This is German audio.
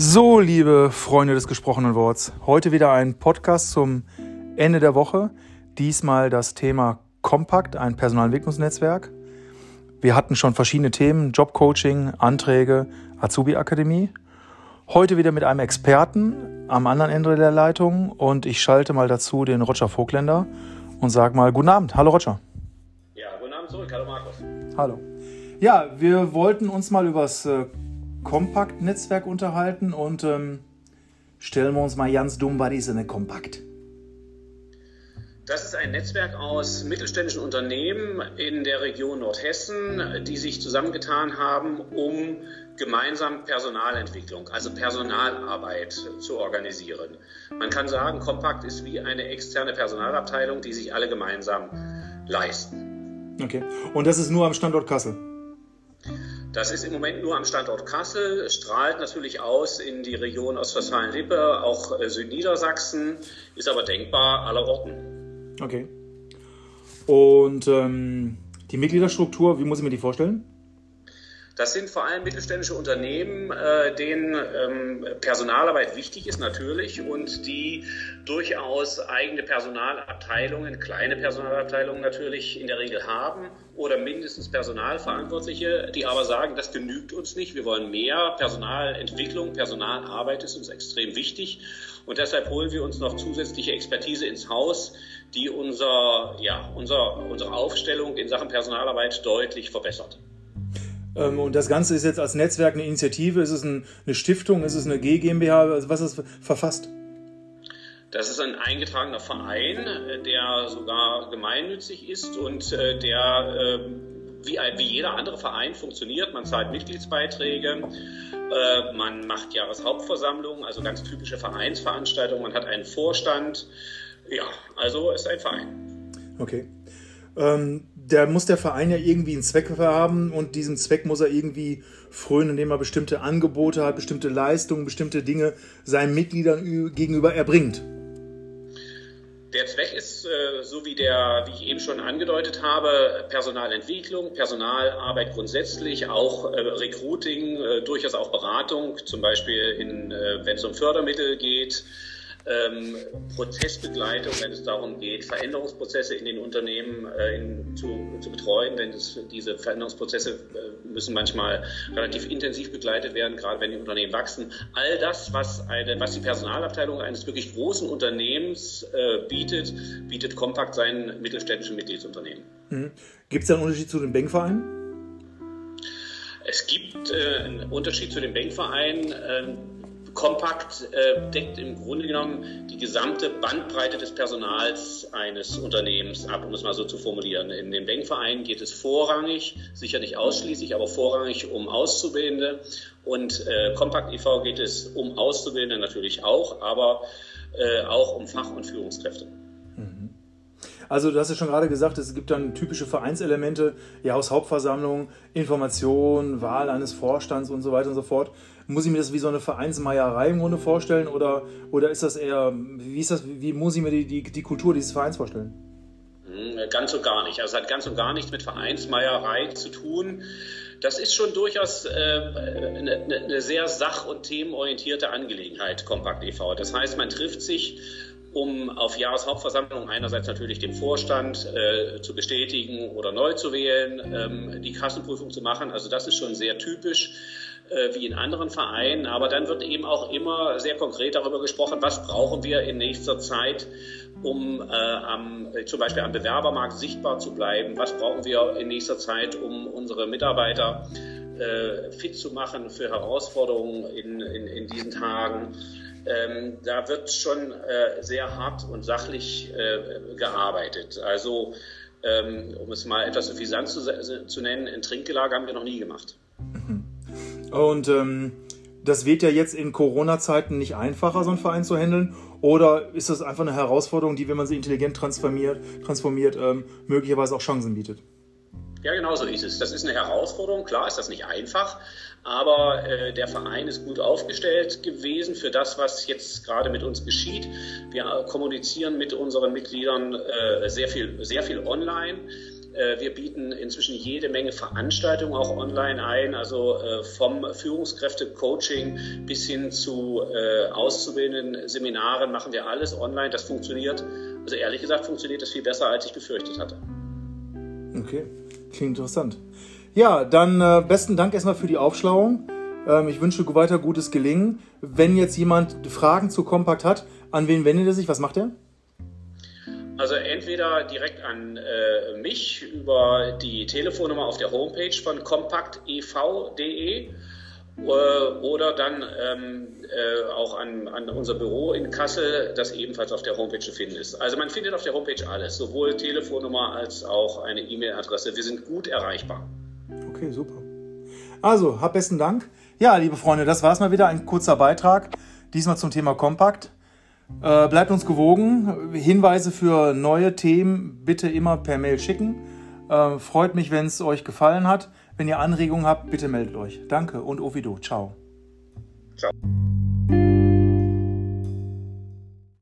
So, liebe Freunde des gesprochenen Worts, heute wieder ein Podcast zum Ende der Woche. Diesmal das Thema Kompakt, ein Personalentwicklungsnetzwerk. Wir hatten schon verschiedene Themen, Jobcoaching, Anträge, Azubi-Akademie. Heute wieder mit einem Experten am anderen Ende der Leitung und ich schalte mal dazu den Roger Vogländer und sage mal guten Abend. Hallo Roger. Ja, guten Abend zurück. Hallo Markus. Hallo. Ja, wir wollten uns mal übers äh, Kompakt-Netzwerk unterhalten und ähm, stellen wir uns mal ganz dumm, was ist eine Kompakt? Das ist ein Netzwerk aus mittelständischen Unternehmen in der Region Nordhessen, die sich zusammengetan haben, um gemeinsam Personalentwicklung, also Personalarbeit zu organisieren. Man kann sagen, Kompakt ist wie eine externe Personalabteilung, die sich alle gemeinsam leisten. Okay. Und das ist nur am Standort Kassel? Das ist im Moment nur am Standort Kassel, strahlt natürlich aus in die Region Ostwestfalen-Lippe, auch äh, Südniedersachsen, ist aber denkbar aller Orten. Okay. Und ähm, die Mitgliederstruktur, wie muss ich mir die vorstellen? Das sind vor allem mittelständische Unternehmen, äh, denen ähm, Personalarbeit wichtig ist natürlich und die durchaus eigene Personalabteilungen, kleine Personalabteilungen natürlich in der Regel haben oder mindestens Personalverantwortliche, die aber sagen, das genügt uns nicht, wir wollen mehr Personalentwicklung, Personalarbeit ist uns extrem wichtig und deshalb holen wir uns noch zusätzliche Expertise ins Haus, die unser, ja, unser, unsere Aufstellung in Sachen Personalarbeit deutlich verbessert. Ähm, und das Ganze ist jetzt als Netzwerk eine Initiative, ist es eine Stiftung, ist es eine G GmbH, also was ist verfasst? Das ist ein eingetragener Verein, äh, der sogar gemeinnützig ist und äh, der ähm, wie, wie jeder andere Verein funktioniert. Man zahlt Mitgliedsbeiträge, äh, man macht Jahreshauptversammlungen, also ganz typische Vereinsveranstaltungen, man hat einen Vorstand. Ja, also ist ein Verein. Okay. Ähm, der muss der Verein ja irgendwie einen Zweck haben und diesem Zweck muss er irgendwie frönen, indem er bestimmte Angebote hat, bestimmte Leistungen, bestimmte Dinge seinen Mitgliedern gegenüber erbringt. Der Zweck ist, äh, so wie der, wie ich eben schon angedeutet habe, Personalentwicklung, Personalarbeit grundsätzlich, auch äh, Recruiting, äh, durchaus auch Beratung, zum Beispiel in, wenn es um Fördermittel geht, ähm, Prozessbegleitung, wenn es darum geht, Veränderungsprozesse in den Unternehmen äh, in, zu, zu, betreuen, denn das, diese Veränderungsprozesse äh, müssen manchmal relativ intensiv begleitet werden, gerade wenn die Unternehmen wachsen. All das, was, eine, was die Personalabteilung eines wirklich großen Unternehmens äh, bietet, bietet Kompakt seinen mittelständischen Mitgliedsunternehmen. Mhm. Gibt es da einen Unterschied zu den Bankvereinen? Es gibt äh, einen Unterschied zu den Bankvereinen. Kompakt äh, deckt im Grunde genommen die gesamte Bandbreite des Personals eines Unternehmens ab, um es mal so zu formulieren. In den Bankvereinen geht es vorrangig, sicher nicht ausschließlich, aber vorrangig um Auszubildende. Und äh, Kompakt e.V. geht es um Auszubildende natürlich auch, aber äh, auch um Fach- und Führungskräfte. Also du hast ja schon gerade gesagt, es gibt dann typische Vereinselemente, Jahreshauptversammlung, Information, Wahl eines Vorstands und so weiter und so fort. Muss ich mir das wie so eine Vereinsmeierei im Grunde vorstellen oder, oder ist das eher, wie ist das, wie muss ich mir die, die, die Kultur dieses Vereins vorstellen? Hm, ganz und gar nicht. Also es hat ganz und gar nichts mit Vereinsmeierei zu tun. Das ist schon durchaus äh, eine, eine sehr sach- und themenorientierte Angelegenheit, Kompakt e.V. Das heißt, man trifft sich um auf Jahreshauptversammlung einerseits natürlich den Vorstand äh, zu bestätigen oder neu zu wählen, ähm, die Kassenprüfung zu machen. Also das ist schon sehr typisch äh, wie in anderen Vereinen. Aber dann wird eben auch immer sehr konkret darüber gesprochen, was brauchen wir in nächster Zeit, um äh, am, zum Beispiel am Bewerbermarkt sichtbar zu bleiben. Was brauchen wir in nächster Zeit, um unsere Mitarbeiter äh, fit zu machen für Herausforderungen in, in, in diesen Tagen. Ähm, da wird schon äh, sehr hart und sachlich äh, gearbeitet. Also, ähm, um es mal etwas suffisant zu, zu nennen, ein Trinkgelager haben wir noch nie gemacht. Mhm. Und ähm, das wird ja jetzt in Corona-Zeiten nicht einfacher, so einen Verein zu handeln. Oder ist das einfach eine Herausforderung, die, wenn man sie intelligent transformiert, transformiert ähm, möglicherweise auch Chancen bietet? Ja, genau so ist es. Das ist eine Herausforderung. Klar ist das nicht einfach, aber äh, der Verein ist gut aufgestellt gewesen für das, was jetzt gerade mit uns geschieht. Wir kommunizieren mit unseren Mitgliedern äh, sehr viel, sehr viel online. Äh, wir bieten inzwischen jede Menge Veranstaltungen auch online ein, also äh, vom Führungskräfte-Coaching bis hin zu äh, auszubildenden Seminaren machen wir alles online. Das funktioniert. Also ehrlich gesagt funktioniert das viel besser, als ich befürchtet hatte. Okay, klingt interessant. Ja, dann äh, besten Dank erstmal für die Aufschlauung. Ähm, ich wünsche weiter gutes Gelingen. Wenn jetzt jemand Fragen zu Kompakt hat, an wen wendet er sich? Was macht er? Also entweder direkt an äh, mich über die Telefonnummer auf der Homepage von kompaktev.de oder dann ähm, äh, auch an, an, unser Büro in Kassel, das ebenfalls auf der Homepage zu finden ist. Also man findet auf der Homepage alles, sowohl Telefonnummer als auch eine E-Mail-Adresse. Wir sind gut erreichbar. Okay, super. Also, hab besten Dank. Ja, liebe Freunde, das war es mal wieder. Ein kurzer Beitrag. Diesmal zum Thema Kompakt. Äh, bleibt uns gewogen. Hinweise für neue Themen bitte immer per Mail schicken. Äh, freut mich, wenn es euch gefallen hat. Wenn ihr Anregungen habt, bitte meldet euch. Danke und Ovido. Ciao. Ciao.